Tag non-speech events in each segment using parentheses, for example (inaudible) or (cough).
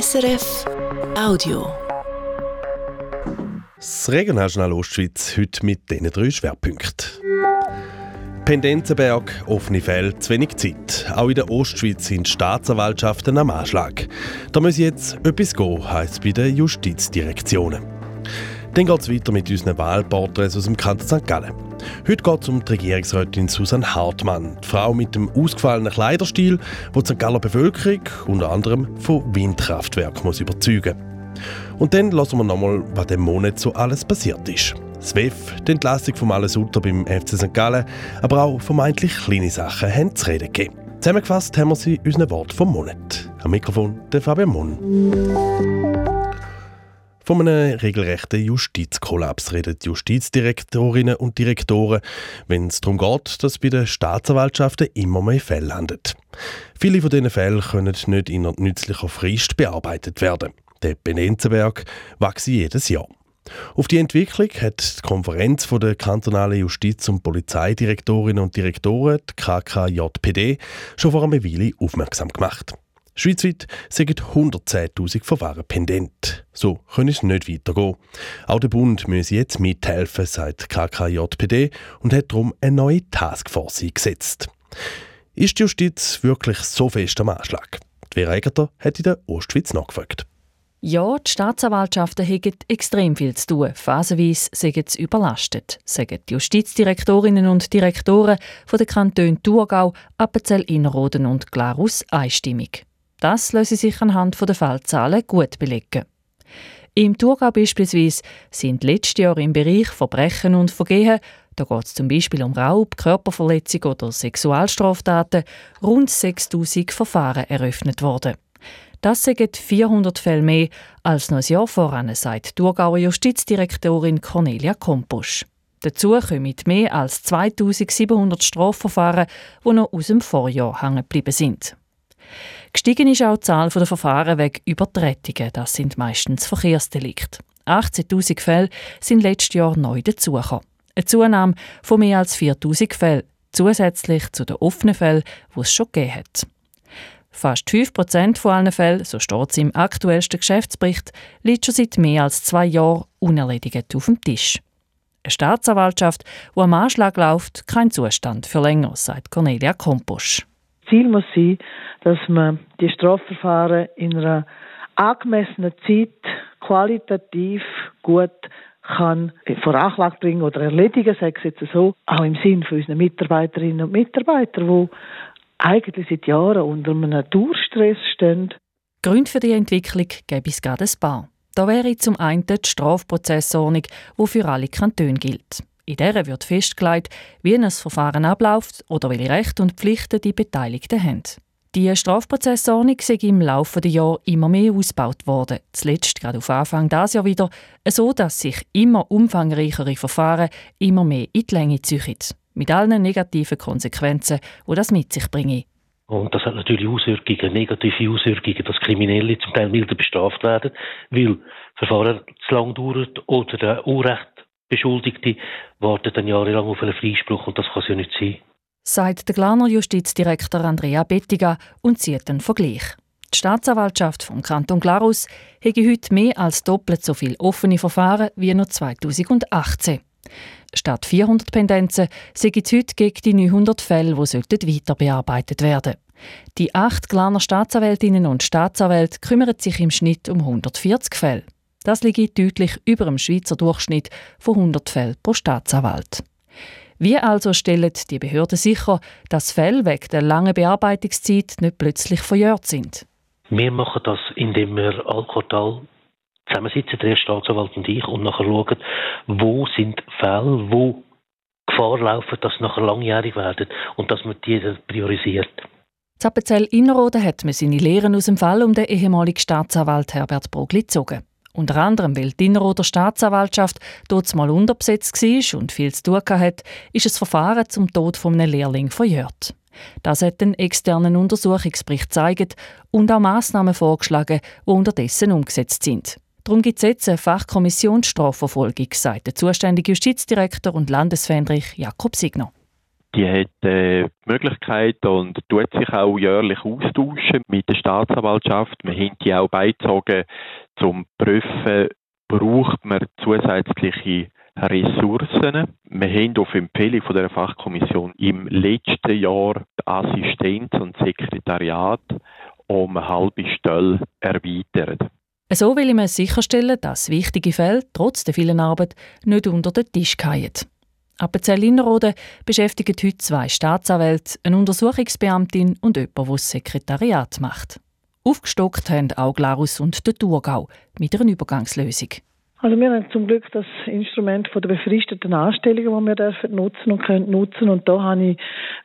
SRF Audio. Das Regionaljournal Ostschweiz heute mit diesen drei Schwerpunkten. Pendenzenberg, offene Fälle, zu wenig Zeit. Auch in der Ostschweiz sind Staatsanwaltschaften am Anschlag. Da muss jetzt etwas gehen, heisst bei den Justizdirektionen. Dann geht es weiter mit unseren Wahlporträts aus dem Kanton St. Gallen. Heute geht es um die Regierungsrätin Susanne Hartmann, die Frau mit dem ausgefallenen Kleiderstil, die die St. Galler Bevölkerung unter anderem von Windkraftwerken muss überzeugen Und dann lassen wir nochmal, was dem Monat so alles passiert ist. Das die Entlassung von Alle Sutter beim FC St. Gallen, aber auch vermeintlich kleine Sachen haben zu reden gegeben. Zusammengefasst haben wir sie unseren Wort vom Monat. Am Mikrofon der Fabian Munn. Von einem regelrechten Justizkollaps reden Justizdirektorinnen und Direktoren, wenn es darum geht, dass bei den Staatsanwaltschaften immer mehr Fälle landen. Viele von diesen Fällen können nicht in nützlicher Frist bearbeitet werden. Der Benenzenberg wächst jedes Jahr. Auf die Entwicklung hat die Konferenz der kantonalen Justiz- und Polizeidirektorinnen und Direktoren, die KKJPD, schon vor einer Weile aufmerksam gemacht. Schweizweit sind 110.000 Verfahren pendent. So kann es nicht weitergehen. Auch der Bund muss jetzt mithelfen, sagt KKJPD und hat darum eine neue Taskforce eingesetzt. Ist die Justiz wirklich so fest am Anschlag? Die Vera Egerter hat in der Ostschweiz nachgefragt. Ja, die Staatsanwaltschaften haben extrem viel zu tun. Phasenweise sind sie überlastet, sagen die Justizdirektorinnen und Direktoren von den Kantonen Thurgau, Appenzell Innerrhoden und Glarus einstimmig. Das lasse sich anhand der Fallzahlen gut belegen. Im Thurgau beispielsweise sind letztes Jahr im Bereich Verbrechen und Vergehen, da geht es zum Beispiel um Raub, Körperverletzung oder Sexualstraftaten, rund 6000 Verfahren eröffnet worden. Das sind 400 Fälle mehr als noch ein Jahr voran, sagt Thurgauer Justizdirektorin Cornelia Kompusch. Dazu kommen mehr als 2700 Strafverfahren, die noch aus dem Vorjahr hängen geblieben sind. Gestiegen ist auch die Zahl der Verfahren wegen Übertretungen. Das sind meistens Verkehrsdelikte. 18.000 Fälle sind letztes Jahr neu dazugekommen. Eine Zunahme von mehr als 4.000 Fällen, zusätzlich zu den offenen Fällen, die es schon gegeben hat. Fast 5% von allen Fällen, so steht es im aktuellsten Geschäftsbericht, liegt schon seit mehr als zwei Jahren unerledigt auf dem Tisch. Eine Staatsanwaltschaft, die am Anschlag läuft, kein Zustand für länger, sagt Cornelia Komposch. Ziel muss sein, dass man die Strafverfahren in einer angemessenen Zeit qualitativ gut kann vor Anklage bringen oder erledigen, sage ich jetzt so, auch im Sinn von unseren Mitarbeiterinnen und Mitarbeitern, die eigentlich seit Jahren unter einem Durchstress stehen. Gründe für die Entwicklung gäbe es gerade ein paar. Da wäre zum einen die Strafprozessordnung, die für alle Kantone gilt. In der wird festgelegt, wie ein Verfahren abläuft oder welche Rechte und Pflichten die Beteiligten haben. Die Strafprozessordnung ist im Laufe der Jahre immer mehr ausgebaut worden. Zuletzt gerade auf Anfang dieses Jahr wieder, so dass sich immer umfangreichere Verfahren immer mehr in die Länge ziehen. Mit allen negativen Konsequenzen, die das mit sich bringen. Und das hat natürlich Auswirkungen, negative Auswirkungen, dass Kriminelle zum Teil milder bestraft werden, weil Verfahren zu lang dauert oder der Unrecht Beschuldigte warten dann jahrelang auf einen Freispruch und das kann es ja nicht sein. Sagt der Glaner Justizdirektor Andrea Bettiga und zieht einen Vergleich. Die Staatsanwaltschaft vom Kanton Glarus hätte heute mehr als doppelt so viele offene Verfahren wie noch 2018. Statt 400 Pendenzen sind es heute gegen die 900 Fälle, die weiter bearbeitet werden Die acht Glaner Staatsanwältinnen und Staatsanwälte kümmern sich im Schnitt um 140 Fälle. Das liegt deutlich über dem Schweizer Durchschnitt von 100 Fällen pro Staatsanwalt. Wie also stellen die Behörden sicher, dass Fälle wegen der langen Bearbeitungszeit nicht plötzlich verjährt sind? Wir machen das, indem wir all Quartal zusammensitzen, der Staatsanwalt und ich, und nachher schauen, wo sind Fälle, wo Gefahr laufen, dass sie nachher langjährig werden und dass man die priorisiert. Zappenzell Innerrhoden hat man seine Lehren aus dem Fall um den ehemaligen Staatsanwalt Herbert Brogli gezogen. Unter anderem, weil die Inneroder Staatsanwaltschaft dort mal unterbesetzt war und viel zu tun hatte, ist das Verfahren zum Tod eines Lehrling verjährt. Das hat den externen Untersuchungsbericht gezeigt und auch Massnahmen vorgeschlagen, die unterdessen umgesetzt sind. Darum gibt es jetzt eine Fachkommission Strafverfolgung, sagt der zuständige Justizdirektor und Landesfähnrich Jakob Signer. Die hat äh, die Möglichkeit und tut sich auch jährlich austauschen mit der Staatsanwaltschaft. Wir haben die auch beizogen, zum prüfen, braucht man zusätzliche Ressourcen. Wir haben auf Empfehlung von der Fachkommission im letzten Jahr die Assistenz und Sekretariat um eine halbe Stelle erweitert. So will ich sicherstellen, dass wichtige Fälle trotz der vielen Arbeit nicht unter den Tisch fallen. Appenzell Innerrhoden beschäftigt heute zwei Staatsanwälte, eine Untersuchungsbeamtin und jemand, der das Sekretariat macht. Aufgestockt haben auch Glarus und der Thurgau mit einer Übergangslösung. Also wir haben zum Glück das Instrument von der befristeten Anstellungen, das wir dürfen nutzen und können nutzen. Und da habe ich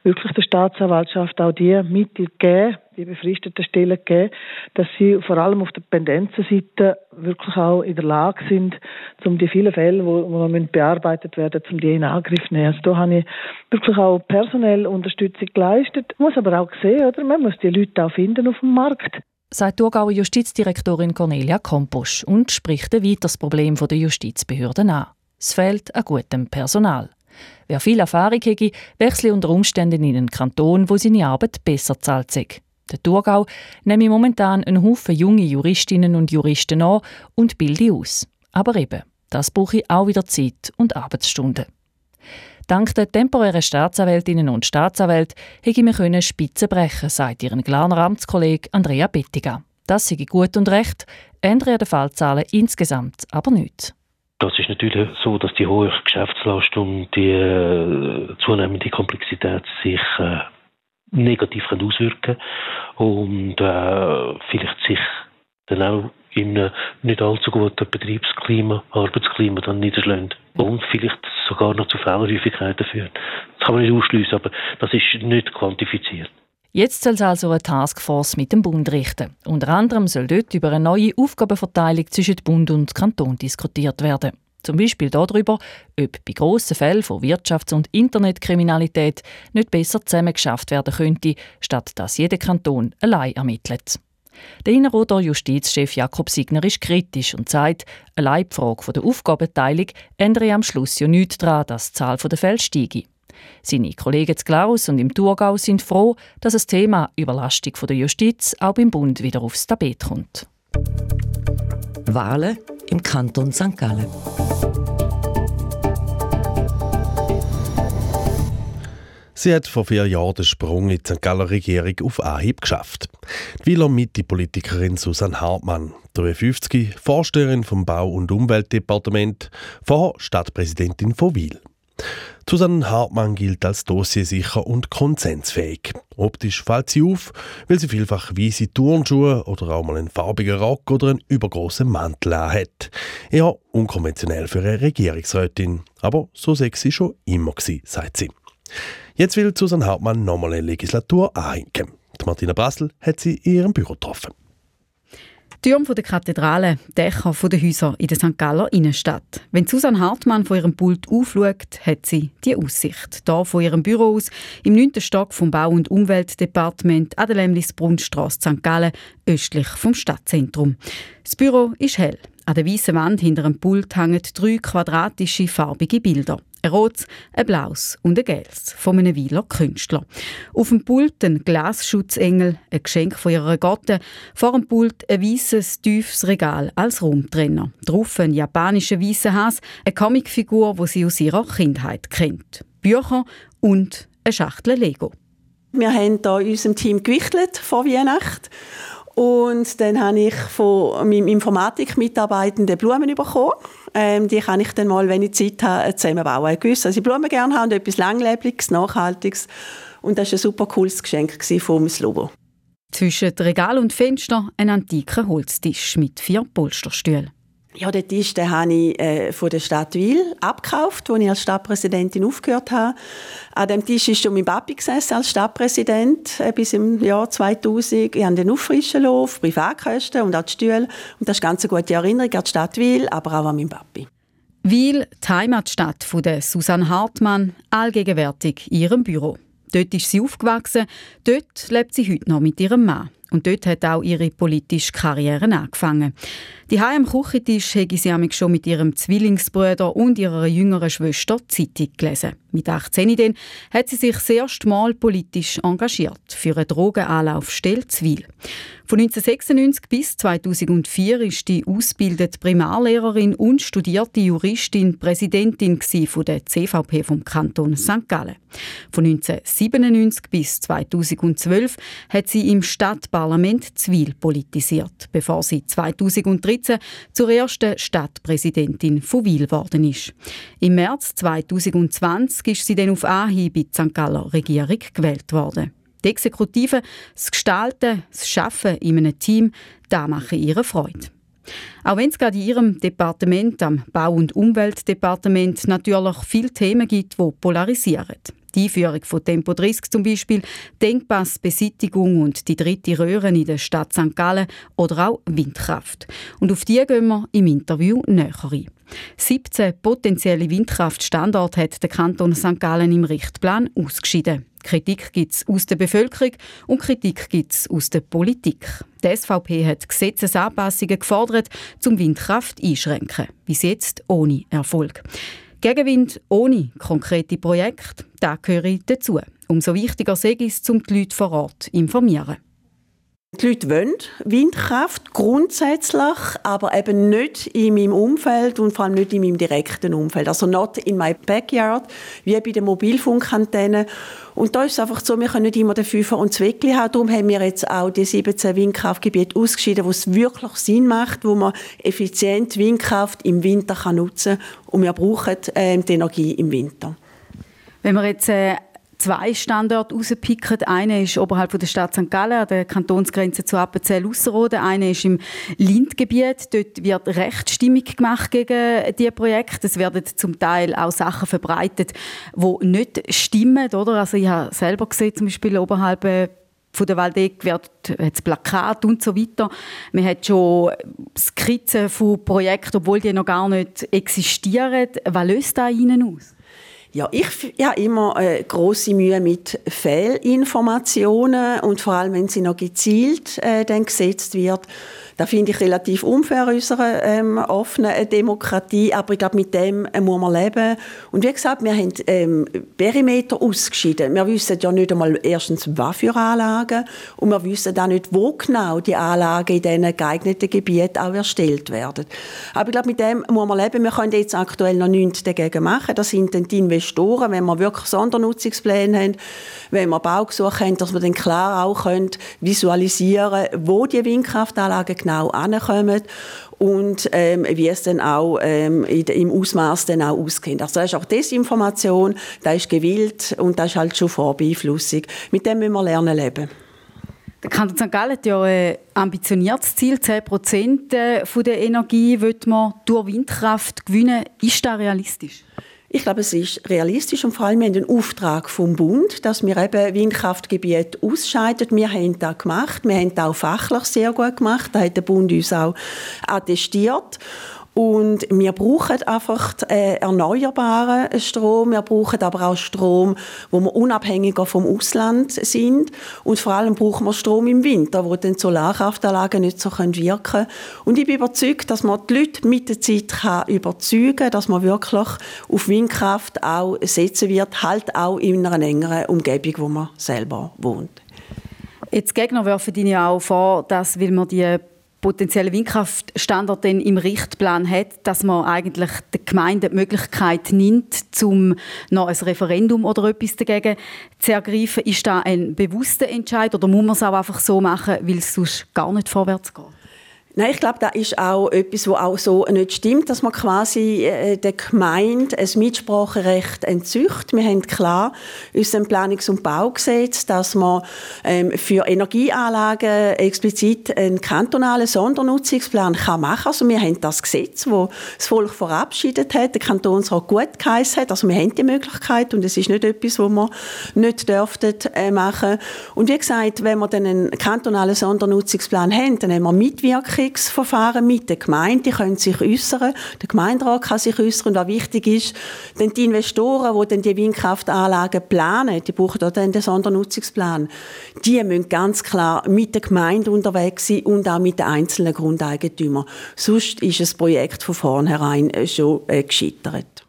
wirklich der Staatsanwaltschaft auch die Mittel gegeben, die befristeten Stellen gegeben, dass sie vor allem auf der Pendenzenseite wirklich auch in der Lage sind, um die vielen Fälle, die bearbeitet werden, um die in Angriff zu nehmen. Also da habe ich wirklich auch personell Unterstützung geleistet. Ich muss aber auch sehen, oder? Man muss die Leute auch finden auf dem Markt sagt Thurgauer Justizdirektorin Cornelia Komposch und spricht weiter das Problem der Justizbehörden an. Es fehlt an gutem Personal. Wer viel Erfahrung hätte, wechsle unter Umständen in einen Kanton, wo seine Arbeit besser zahlt sei. Der Thurgau nehme momentan einen Haufen junge Juristinnen und Juristen an und bilde aus. Aber eben, das brauche ich auch wieder Zeit und Arbeitsstunden. Dank der temporären Staatsanwältinnen und Staatsanwälte hätte wir können Spitzen brechen, sagt ihren Glarner Amtskollege Andrea Bettiga. Das sei gut und recht, ändern die Fallzahlen insgesamt aber nicht. Das ist natürlich so, dass die hohe Geschäftslast und die äh, zunehmende Komplexität sich äh, negativ auswirken und äh, vielleicht sich dann auch in einem nicht allzu guten Betriebsklima, Arbeitsklima dann niederschlägt und vielleicht sogar noch zu Fehlerhäufigkeiten führt. Das kann man nicht ausschließen, aber das ist nicht quantifiziert. Jetzt soll es also eine Taskforce mit dem Bund richten. Unter anderem soll dort über eine neue Aufgabenverteilung zwischen Bund und Kanton diskutiert werden. Zum Beispiel darüber, ob bei grossen Fällen von Wirtschafts- und Internetkriminalität nicht besser zusammengeschafft werden könnte, statt dass jeder Kanton allein ermittelt. Der Innerrhoder Justizchef Jakob Signer ist kritisch und sagt, allein die Frage der Aufgabenteilung ändere am Schluss ja nichts daran, dass die Zahl der Fälle steige. Seine Kollegen zu Glarus und im Thurgau sind froh, dass das Thema Überlastung der Justiz auch beim Bund wieder aufs Tapet kommt. Wahlen im Kanton St. Gallen. Sie hat vor vier Jahren den Sprung in die St. Galler Regierung auf Anhieb geschafft. Die Wieler Mitte-Politikerin Susanne Hartmann, 53, Vorsteherin vom Bau- und Umweltdepartement, vorher Stadtpräsidentin von Wiel. Susanne Hartmann gilt als dossiersicher und konsensfähig. Optisch fällt sie auf, weil sie vielfach weiße Turnschuhe oder auch mal einen farbigen Rock oder einen übergroßen Mantel hat. Eher unkonventionell für eine Regierungsrätin. Aber so sexy schon immer gewesen, sagt sie. Jetzt will Susanne Hauptmann nochmal eine Legislatur anhängen. Die Martina Brassel hat sie in ihrem Büro getroffen. Türme der Kathedrale, Dächer der Häuser in der St. Galler Innenstadt. Wenn Susanne Hartmann von ihrem Pult aufschaut, hat sie die Aussicht. Da von ihrem Büro aus, im 9. Stock vom Bau- und Umweltdepartement an der Lemlisbrunnstrasse St. Gallen, östlich vom Stadtzentrum. Das Büro ist hell. An der weißen Wand hinter dem Pult hängen drei quadratische farbige Bilder. Ein rotes, ein blaues und ein gelbes von einem Wieler Künstler. Auf dem Pult ein Glasschutzengel, ein Geschenk von ihrer Gotte. Vor dem Pult ein weißes, tiefes Regal als Raumtrenner. Drauf ein japanischer weißer Hase, eine Comicfigur, die sie aus ihrer Kindheit kennt. Bücher und eine Schachtel Lego. Wir haben hier in unserem Team gewichtelt vor Weihnachten und dann habe ich von meinem Informatikmitarbeitenden Blumen bekommen. Ähm, die kann ich dann mal, wenn ich Zeit habe, zusammenbauen. Ich wusste, dass ich Blumen gerne habe und etwas Langlebliges, Nachhaltiges. Und das war ein super cooles Geschenk vom Slobo. Zwischen Regal und Fenster ein antiker Holztisch mit vier Polsterstühlen. Ja, den Tisch den habe ich äh, von der Stadt Wil abgekauft, als ich als Stadtpräsidentin aufgehört habe. An dem Tisch ist schon mein Papi gesessen als Stadtpräsident äh, bis im Jahr 2000. Ich habe den auffrischen lassen, Privatkosten und auch die Stühle. Und das ist ganz eine gute Erinnerung an die Stadt Wil, aber auch an meinen Papi. Wil, die Heimatstadt von der Susanne Hartmann, allgegenwärtig in ihrem Büro. Dort ist sie aufgewachsen, dort lebt sie heute noch mit ihrem Mann. Und dort hat auch ihre politische Karriere angefangen. Die am Küchentisch habe sie schon mit ihrem Zwillingsbruder und ihrer jüngeren Schwester Zeitung gelesen. Mit 18 dann hat sie sich das erste Mal politisch engagiert für eine Drogenanlaufstelle Zwil. Von 1996 bis 2004 ist die ausgebildete Primarlehrerin und studierte Juristin Präsidentin der CVP vom Kanton St. Gallen. Von 1997 bis 2012 hat sie im Stadtparlament Zwil politisiert, bevor sie 2013 zur ersten Stadtpräsidentin von Wil geworden ist. Im März 2020 ist sie dann auf Anhieb in die St. Galler Regierung gewählt worden. Die Exekutive, das Gestalten, das Schaffen in einem Team, da machen ihre Freude. Auch wenn es gerade in Ihrem Departement, am Bau- und Umweltdepartement, natürlich viele Themen gibt, die polarisieren. Die Einführung von Tempo 30 zum Beispiel, Denkpassbeseitigung und die dritte Röhre in der Stadt St. Gallen oder auch Windkraft. Und auf die gehen wir im Interview näher ein. 17 potenzielle Windkraftstandorte hat der Kanton St. Gallen im Richtplan ausgeschieden. Kritik gibt es aus der Bevölkerung und Kritik gibt es aus der Politik. Die SVP hat Gesetzesanpassungen gefordert, zum Windkraft einschränken. Bis jetzt ohne Erfolg. Gegenwind ohne konkrete Projekte, da gehöre dazu. Umso wichtiger sei es, um die Leute vor Ort zu informieren. Die Leute wollen Windkraft grundsätzlich, aber eben nicht in meinem Umfeld und vor allem nicht in meinem direkten Umfeld. Also not in my backyard, wie bei den Mobilfunkantennen. Und da ist es einfach so, wir können nicht immer den Fünfer und das Weckli haben. Darum haben wir jetzt auch die 17 Windkraftgebiete ausgeschieden, wo es wirklich Sinn macht, wo man effizient Windkraft im Winter kann nutzen kann. Und wir brauchen äh, die Energie im Winter. Wenn wir jetzt äh zwei Standorte rauspicken. Einer ist oberhalb der Stadt St. Gallen, an der Kantonsgrenze zu Appenzell-Ausserrhoden. Einer ist im Lindgebiet. Dort wird Rechtsstimmung gemacht gegen diese Projekte. Es werden zum Teil auch Sachen verbreitet, die nicht stimmen. Oder? Also ich habe selber gesehen, zum Beispiel oberhalb äh, von der Waldeck wird das Plakat und so weiter. Man hat schon Skizzen von Projekten, obwohl die noch gar nicht existieren. Was löst da Ihnen aus? Ja, ich, ich habe immer äh, große Mühe mit Fehlinformationen und vor allem, wenn sie noch gezielt äh, dann gesetzt wird. Das finde ich relativ unfair unserer ähm, offenen Demokratie, aber ich glaube, mit dem äh, muss man leben. Und wie gesagt, wir haben ähm, Perimeter ausgeschieden. Wir wissen ja nicht einmal erstens, was für Anlagen und wir wissen auch nicht, wo genau die Anlagen in diesen geeigneten Gebieten auch erstellt werden. Aber ich glaube, mit dem muss man leben. Wir können jetzt aktuell noch nichts dagegen machen. Das sind dann die Investoren, wenn wir wirklich Sondernutzungspläne haben, wenn wir Baugesuche haben, dass wir dann klar auch können visualisieren wo die Windkraftanlagen genau ankommen und ähm, wie es dann auch ähm, im Ausmaß dann auch ausgeht. Also das ist auch Desinformation, das ist gewillt und das ist halt schon Vorbeeinflussung. Mit dem müssen wir lernen leben. Der Kanton St. Gallen hat ja ein ambitioniertes Ziel, 10 Prozent äh, der Energie wird man durch Windkraft gewinnen. Ist das realistisch? Ich glaube, es ist realistisch und vor allem wir haben den Auftrag vom Bund, dass wir eben Windkraftgebiete ausscheiden. Wir haben das gemacht. Wir haben das auch fachlich sehr gut gemacht. Da hat der Bund uns auch attestiert. Und wir brauchen einfach äh, erneuerbaren Strom. Wir brauchen aber auch Strom, wo wir unabhängiger vom Ausland sind. Und vor allem brauchen wir Strom im Winter, wo dann Solarkraftanlagen nicht so wirken können. Und ich bin überzeugt, dass man die Leute mit der Zeit kann überzeugen kann, dass man wirklich auf Windkraft auch setzen wird, halt auch in einer engeren Umgebung, wo man selber wohnt. Jetzt Gegner werfen Ihnen ja auch vor, dass, weil man die potenziellen Windkraftstandort dann im Richtplan hat, dass man eigentlich der Gemeinde die Möglichkeit nimmt, um noch ein Referendum oder etwas dagegen zu ergreifen. Ist da ein bewusster Entscheid oder muss man es auch einfach so machen, weil es sonst gar nicht vorwärts geht? Nein, ich glaube, das ist auch etwas, was auch so nicht stimmt, dass man quasi äh, der Gemeinde ein Mitspracherecht entzücht. Wir haben klar uns im Planungs- und Baugesetz, dass man ähm, für Energieanlagen explizit einen kantonalen Sondernutzungsplan kann machen. Also wir haben das Gesetz, das das Volk verabschiedet hat, der Kantonsrat gut geheißen hat. Also wir haben die Möglichkeit und es ist nicht etwas, was wir nicht dürften äh, machen. Und wie gesagt, wenn wir dann einen kantonalen Sondernutzungsplan haben, dann haben wir Mitwirkung Genehmigungsverfahren mit. Die können sich äußern. Der Gemeinderat kann sich äußern. Was wichtig ist, denn die Investoren, die dann die Windkraftanlagen planen, die brauchen auch dann den Sondernutzungsplan, die müssen ganz klar mit der Gemeinde unterwegs sein und auch mit den einzelnen Grundeigentümern. Sonst ist das Projekt von vornherein schon äh, gescheitert.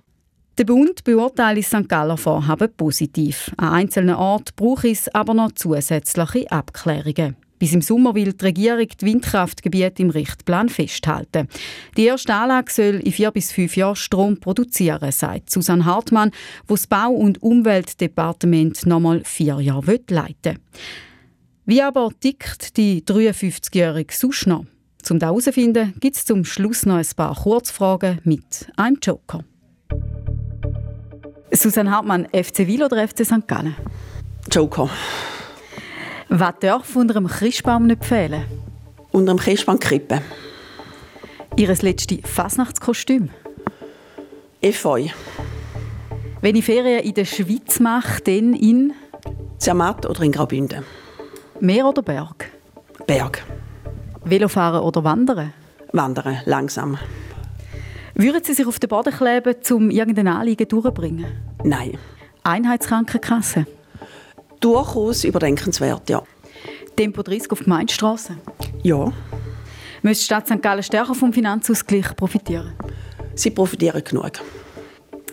Der Bund beurteilt das St. Galler Vorhaben positiv. An einzelnen Orten braucht es aber noch zusätzliche Abklärungen. Bis im Sommer will die Regierung die Windkraftgebiete im Richtplan festhalten. Die erste Anlage soll in vier bis fünf Jahren Strom produzieren, sagt Susanne Hartmann, wo das Bau- und Umweltdepartement noch mal vier Jahre leiten will. Wie aber tickt die 53-jährige sonst noch? Um das herauszufinden, gibt es zum Schluss noch ein paar Kurzfragen mit einem Joker. Susanne Hartmann, FC Wil oder FC St. Gallen? Joker. Was darf unter einem Christbaum nicht fehlen? Unter einem Christbaum Krippe. Ihr letztes Fasnachtskostüm? Efeu. Wenn ich Ferien in der Schweiz mache, dann in? Zermatt oder in Graubünden. Meer oder Berg? Berg. Velofahren oder Wandern? Wandern, langsam. Würden Sie sich auf den Boden kleben, um irgendein Anliegen durchzubringen? Nein. Einheitskrankenkasse? Durchaus überdenkenswert, ja. Tempo 30 auf Gemeindestrasse? Ja. Müsste die Stadt St. Gallen stärker vom Finanzausgleich profitieren? Sie profitieren genug.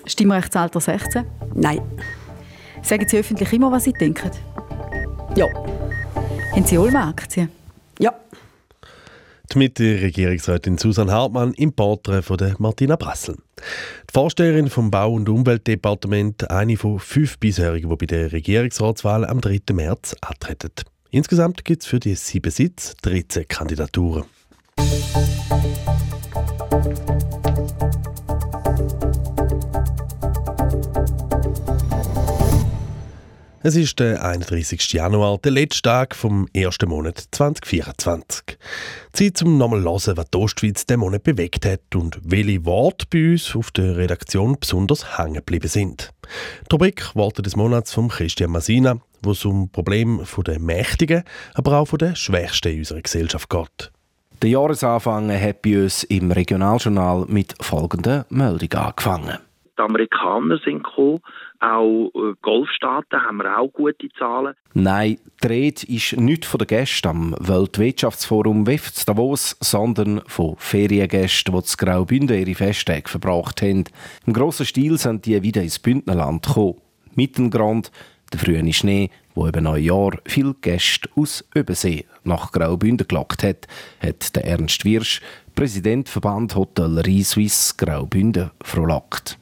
Stimmrechtsalter 16? Nein. Sagen Sie öffentlich immer, was Sie denken? Ja. Haben Sie Olma-Aktien? Ja. Die Mitte-Regierungsrätin Susanne Hartmann im Porträt von Martina Brassel. Die Vorsteherin vom Bau- und Umweltdepartement, eine von fünf bisherigen, die bei der Regierungsratswahl am 3. März antreten. Insgesamt gibt es für die sieben Sitze 13 Kandidaturen. Es ist der 31. Januar, der letzte Tag vom ersten Monat 2024. Zeit zum nochmal hören, was die Ostschweiz diesen Monat bewegt hat und welche Worte bei uns auf der Redaktion besonders hängen geblieben sind. Die Rubrik Worte des Monats von Christian Masina, wo es um Probleme der Mächtigen, aber auch der Schwächsten in unserer Gesellschaft geht. Der Jahresanfang hat bei uns im Regionaljournal mit folgenden Meldungen angefangen. Die Amerikaner sind gekommen, auch äh, Golfstaaten haben wir auch gute Zahlen. Nein, die Rede ist nicht von den Gästen am Weltwirtschaftsforum WEF Davos, sondern von Feriengästen, die zu Graubünden ihre Festtage verbracht haben. Im grossen Stil sind die wieder ins Bündnerland gekommen. Mittelgrund, der frühe Schnee, wo über neun Jahr viele Gäste aus Übersee nach Graubünden gelockt hat, hat der Ernst Wirsch, Präsident Verband Hotellerie Suisse Graubünden, frohlockt.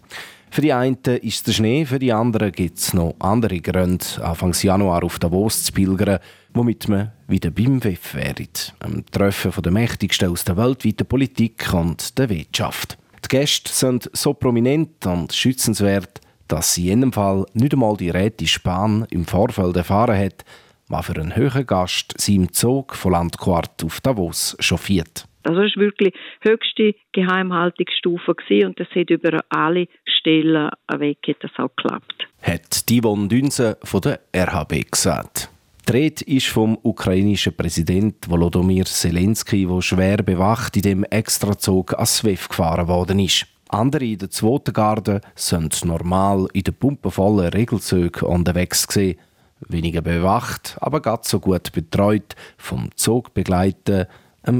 Für die einen ist der Schnee, für die anderen gibt es noch andere Gründe, Anfangs Januar auf Davos zu pilgern, womit man wieder beim WEF wäre. Am Treffen der Mächtigsten aus der weltweiten Politik und der Wirtschaft. Die Gäste sind so prominent und schützenswert, dass sie in jedem Fall nicht einmal die Rätin Spahn im Vorfeld erfahren hat, was für einen höheren Gast sie im Zug von Landquart auf Davos chauffiert. Also es war wirklich höchste Geheimhaltungsstufe gewesen und das hat über alle Stellen weg das auch geklappt. Hat Divon Dünse von der RHB gesagt. Die Rede ist vom ukrainischen Präsident Volodymyr Zelensky, der schwer bewacht in dem Extrazug als SWIFT gefahren worden ist. Andere in der zweiten Garde sind normal in den pumpenvollen Regelzügen unterwegs gewesen. Weniger bewacht, aber ganz so gut betreut vom Zugbegleiter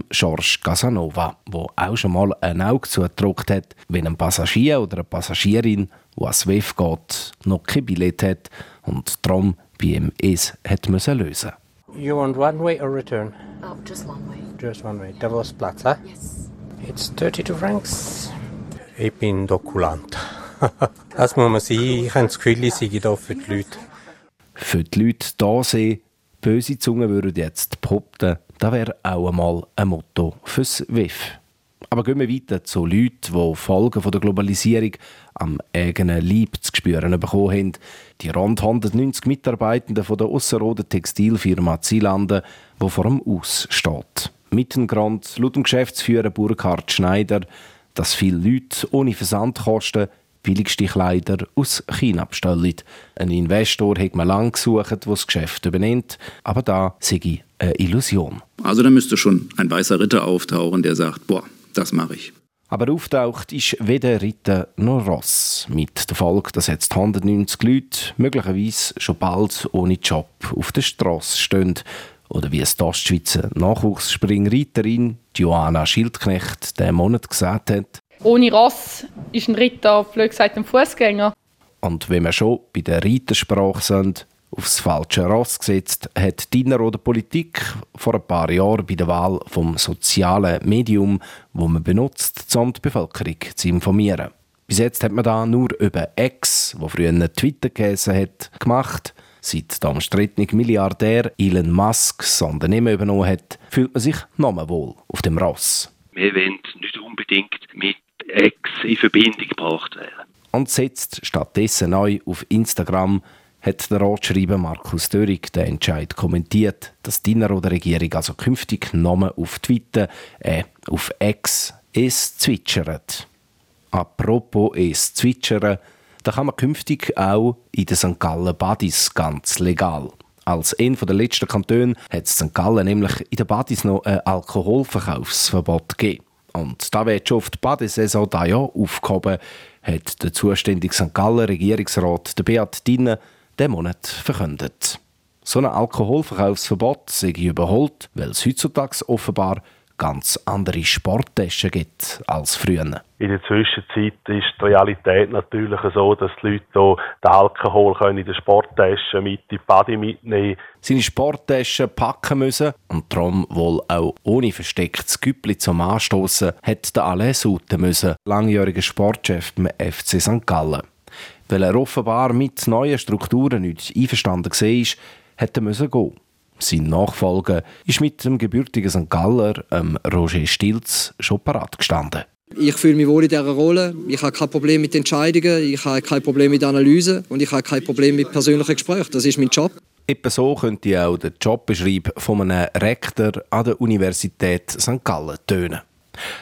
George Casanova, der auch schon mal ein Auge zugedruckt hat, wenn ein Passagier oder eine Passagierin, die ans WEF geht, noch kein Billett hat und darum bei ihm es hat müssen lösen You want one way or return? Oh, just one way. Just one way. Davos Platz, huh? Yes. It's 32 francs. Ich bin Dokulant. (laughs) das muss man sein. Ich habe das Gefühl, ich sei hier für die Leute. Für die Leute hier sehen, böse Zungen würden jetzt behaupten, das wäre auch einmal ein Motto fürs WIF. Aber gehen wir weiter zu Leuten, die Folgen der Globalisierung am eigenen Leib zu spüren bekommen haben. Die rund 190 Mitarbeitenden von der Ausserrhoden Textilfirma Zilande, die vor dem Aus steht. Grund, laut dem Geschäftsführer Burkhard Schneider, dass viele Leute ohne Versandkosten billigste Kleider aus China bestellen. Ein Investor hat man lange gesucht, der das Geschäft übernimmt, aber da sei eine Illusion. Also da müsste schon ein weißer Ritter auftauchen, der sagt, boah, das mache ich. Aber auftaucht ist weder Ritter noch Ross. Mit der Folge, dass jetzt 190 Leute möglicherweise schon bald ohne Job auf der Straße stehen. Oder wie es die Ostschweizer Nachwuchsspringreiterin Joanna Schildknecht diesen Monat gesagt hat. Ohne Ross ist ein Ritter, blöd gesagt, ein Fußgänger. Und wenn wir schon bei der Reitersprache sind, aufs falsche Ross gesetzt, hat die Innerrhoder Politik vor ein paar Jahren bei der Wahl vom sozialen Medium, wo man benutzt, um die Bevölkerung zu informieren. Bis jetzt hat man da nur über X, wo früher einen Twitter geheißen hat, gemacht. Seit der umstrittene Milliardär Elon Musk das Unternehmen übernommen hat, fühlt man sich nochmal wohl auf dem Ross. Wir wollen nicht unbedingt mit X in Verbindung gebracht werden. Und setzt stattdessen neu auf Instagram hat der Ratschreiber Markus Dörig den Entscheid kommentiert, dass die oder Regierung also künftig Namen auf Twitter, äh, auf X, es zwitschert. Apropos es zwitschern, da kann man künftig auch in den St. Gallen Badis ganz legal. Als ein der letzten Kantone hat St. Gallen nämlich in den Badis noch ein Alkoholverkaufsverbot gegeben. Und da wird schon auf die Badesaison dieses Jahr aufgehoben, hat der zuständige St. Gallen Regierungsrat Beat Dinne diesen Monat verkündet. So ein Alkoholverkaufsverbot sei überholt, weil es heutzutage offenbar ganz andere Sporttaschen gibt als früher. In der Zwischenzeit ist die Realität natürlich so, dass die Leute hier den Alkohol in der Sporttasche mit in die Body mitnehmen Seine Sporttasche packen müssen und darum wohl auch ohne verstecktes Güppli zum Anstoßen hat der Alain Sutte müssen, langjähriger Sportchef beim FC St. Gallen. Weil er offenbar mit neuen Strukturen nicht einverstanden war, hätte er gehen sein Nachfolger ist mit dem gebürtigen St. Galler, ähm, Roger Stilz, schon parat gestanden. Ich fühle mich wohl in dieser Rolle. Ich habe kein Problem mit Entscheidungen, ich habe kein Problem mit Analyse und ich habe kein Problem mit persönlichen Gesprächen. Das ist mein Job. Etwa so könnte auch der Jobbeschreib von einem Rektor an der Universität St. Gallen tönen.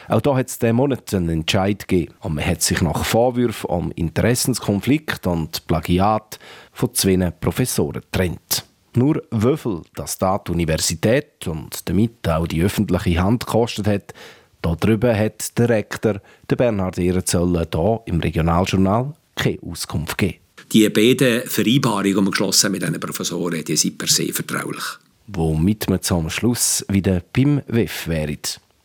Auch da hat es diesen Monat einen Entscheid gegeben und man hat sich nach Vorwürfen um Interessenskonflikt und Plagiat von zwei Professoren getrennt. Nur viel das da die Universität und damit auch die öffentliche Hand gekostet hat, darüber hat der Rektor, der Bernhard Ehrenzoller, hier im Regionaljournal keine Auskunft gegeben. Die beiden Vereinbarungen, die wir geschlossen haben mit diesen Professoren, die sind per se vertraulich. Womit wir zum Schluss wieder beim WEF wären.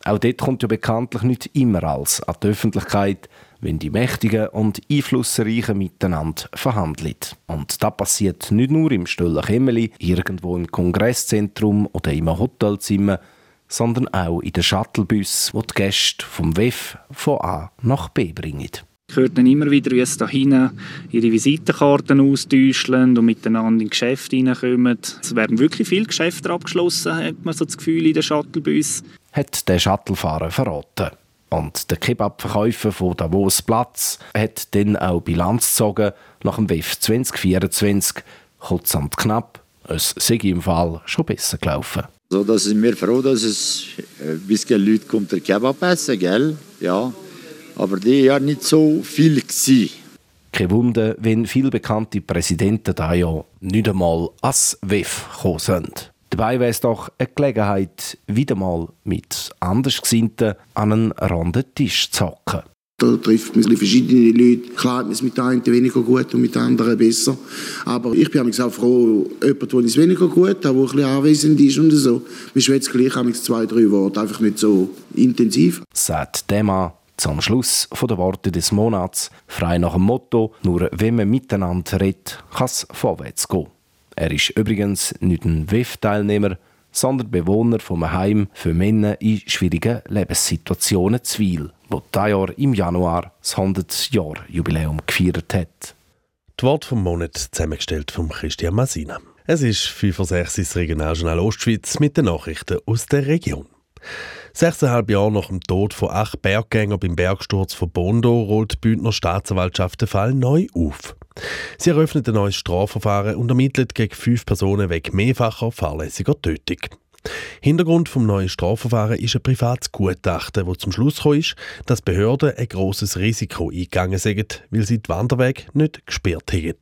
Auch dort kommt ja bekanntlich nicht immer alles an die Öffentlichkeit, wenn die Mächtigen und Einflussreichen miteinander verhandeln. Und das passiert nicht nur im stillen Kämmeli, irgendwo im Kongresszentrum oder im Hotelzimmer, sondern auch in den Shuttlebus, wo die Gäste vom WEF von A nach B bringen. Ich höre dann immer wieder, wie sie da hinten ihre Visitenkarten austauschen und miteinander in Geschäfte hineinkommen. Es werden wirklich viele Geschäfte abgeschlossen, hat man so das Gefühl in den Shuttlebus. Hat der Shuttlefahrer verraten. Und der Kebabverkäufer von Davos Platz hat dann auch Bilanz gezogen nach dem WEF 2024, kurz und knapp. Es sei im Fall schon besser gelaufen. So, da sind wir froh, dass es ein bisschen Leute kommt, der Kebab essen, gell? Ja. Aber die ja nicht so viel gewesen. Kein Wunder, wenn viele bekannte Präsidenten da ja nicht einmal als WEF gekommen sind. Dabei wäre es doch eine Gelegenheit, wieder mal mit Andersgesinnten an einen runden Tisch zu hocken. Da trifft man verschiedene Leute. Klar hat man es mit einem weniger gut und mit anderen besser. Aber ich bin auch froh, jemand, der es weniger gut hat, der ein bisschen anwesend ist und so. Man schwätzt gleich zwei, drei Worte, einfach nicht so intensiv. Sagt der Mann zum Schluss der Worte des Monats, frei nach dem Motto, nur wenn man miteinander redet, kann es vorwärts gehen. Er ist übrigens nicht ein WEF-Teilnehmer, sondern Bewohner vom Heim für Männer in schwierigen Lebenssituationen Zwil, wo dieses Jahr im Januar das 100-Jahr-Jubiläum gefeiert hat. Die Wort vom Monat zusammengestellt von Christian Masina. Es ist 5 das Regionaljournal Ostschweiz mit den Nachrichten aus der Region. Sechseinhalb Jahre nach dem Tod von acht Berggängern beim Bergsturz von Bondo rollt die Bündner Staatsanwaltschaft den Fall neu auf. Sie eröffnet ein neues Strafverfahren und ermittelt gegen fünf Personen wegen mehrfacher fahrlässiger Tötung. Hintergrund vom neuen Strafverfahren ist ein privates Gutachten, wo zum Schluss kam, dass Behörden ein großes Risiko eingegangen sind, weil sie die Wanderwege nicht gesperrt haben.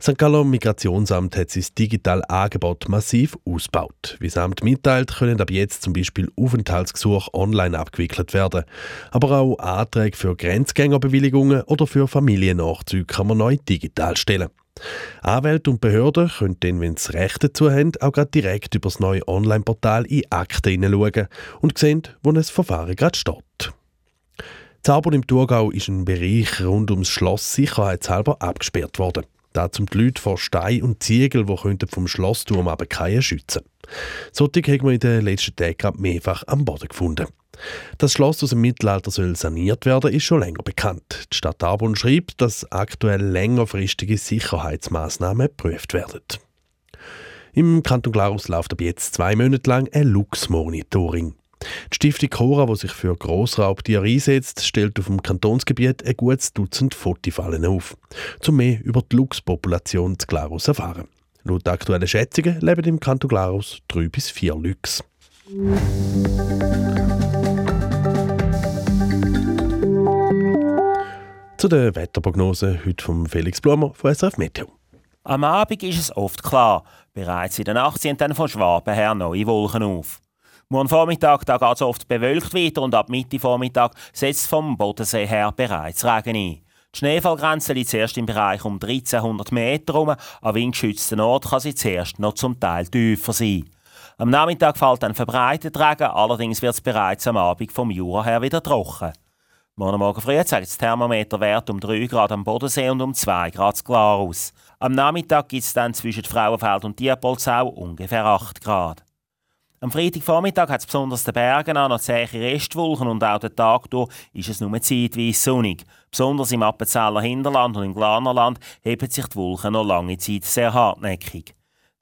St. Gallo Migrationsamt hat sein digitales Angebot massiv ausgebaut. Wie das Amt mitteilt, können ab jetzt zum Beispiel Aufenthaltsgesuche online abgewickelt werden. Aber auch Anträge für Grenzgängerbewilligungen oder für Familiennachzüge kann man neu digital stellen. Anwälte und Behörden können dann, wenn sie Recht dazu haben, auch gerade direkt über das neue Online-Portal in Akten hineinschauen und sehen, wo ein Verfahren gerade steht. Zabern im Thurgau ist ein Bereich rund ums Schloss sicherheitshalber abgesperrt worden. Dazu die Leute vor Stein und Ziegel, die vom Schlossturm abfallen schützen Solche haben wir in den letzten Tagen mehrfach am Boden gefunden. Das Schloss aus dem Mittelalter soll saniert werden, ist schon länger bekannt. Die Stadt Arbon schreibt, dass aktuell längerfristige Sicherheitsmaßnahmen geprüft werden. Im Kanton Glarus läuft ab jetzt zwei Monate lang ein Lux-Monitoring. Die Stiftung Cora, die sich für Grossraubtiere einsetzt, stellt auf dem Kantonsgebiet ein gutes Dutzend Fotifallen auf, um mehr über die Luchspopulation zu Glarus zu erfahren. Laut aktuellen Schätzungen leben im Kanton Glarus drei bis vier Luchs. Zu der Wetterprognose heute vom Felix Blumer von SRF Meteo. Am Abend ist es oft klar. Bereits in der Nacht sind dann von Schwaben her neue Wolken auf. Morgen Vormittag geht es oft bewölkt weiter und ab Mitte Vormittag setzt vom Bodensee her bereits Regen ein. Die Schneefallgrenze liegt zuerst im Bereich um 1300 Meter herum. An windgeschützten Orten kann sie zuerst noch zum Teil tiefer sein. Am Nachmittag fällt ein verbreitet Regen, allerdings wird es bereits am Abend vom Jura her wieder trocken. Morgen Morgen früh zeigt das Thermometerwert um 3 Grad am Bodensee und um 2 Grad klar aus. Am Nachmittag gibt es dann zwischen Frauenfeld und Diepolzau ungefähr 8 Grad. Am Freitagvormittag hat es besonders den Bergen an noch zähe Restwolken und auch den Tag durch ist es nur zeitweise sonnig. Besonders im Appenzeller Hinterland und im Glanerland heben sich die Wolken noch lange Zeit sehr hartnäckig.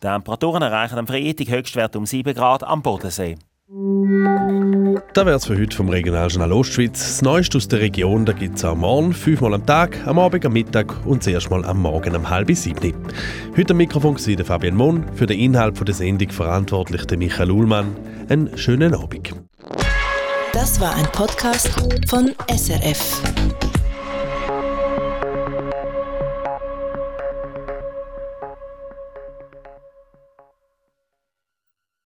Die Temperaturen erreichen am Freitag Höchstwert um 7 Grad am Bodensee. Das wäre es für heute vom Regionaljournal Ostschweiz. Das Neueste aus der Region gibt es am Morgen, fünfmal am Tag, am Abend, am Mittag und zuerst mal am Morgen um halb sieben. Heute am Mikrofon war Fabian Mohn, für den Inhalt der Sendung verantwortlich der Michael Uhlmann. Einen schönen Abend. Das war ein Podcast von SRF.